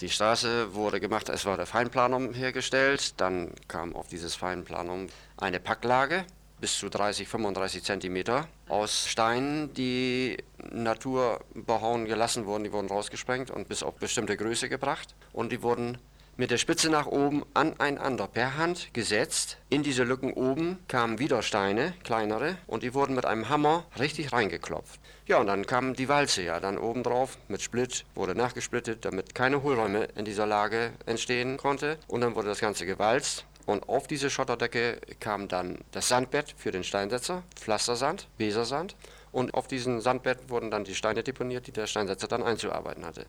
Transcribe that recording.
Die Straße wurde gemacht, es war der Feinplanum hergestellt, dann kam auf dieses Feinplanum eine Packlage bis zu 30, 35 Zentimeter aus Steinen, die naturbehauen gelassen wurden, die wurden rausgesprengt und bis auf bestimmte Größe gebracht und die wurden mit der Spitze nach oben aneinander per Hand gesetzt. In diese Lücken oben kamen wieder Steine, kleinere, und die wurden mit einem Hammer richtig reingeklopft. Ja, und dann kam die Walze ja dann oben drauf mit Split, wurde nachgesplittet, damit keine Hohlräume in dieser Lage entstehen konnte. Und dann wurde das Ganze gewalzt. Und auf diese Schotterdecke kam dann das Sandbett für den Steinsetzer, Pflastersand, Wesersand. Und auf diesem Sandbett wurden dann die Steine deponiert, die der Steinsetzer dann einzuarbeiten hatte.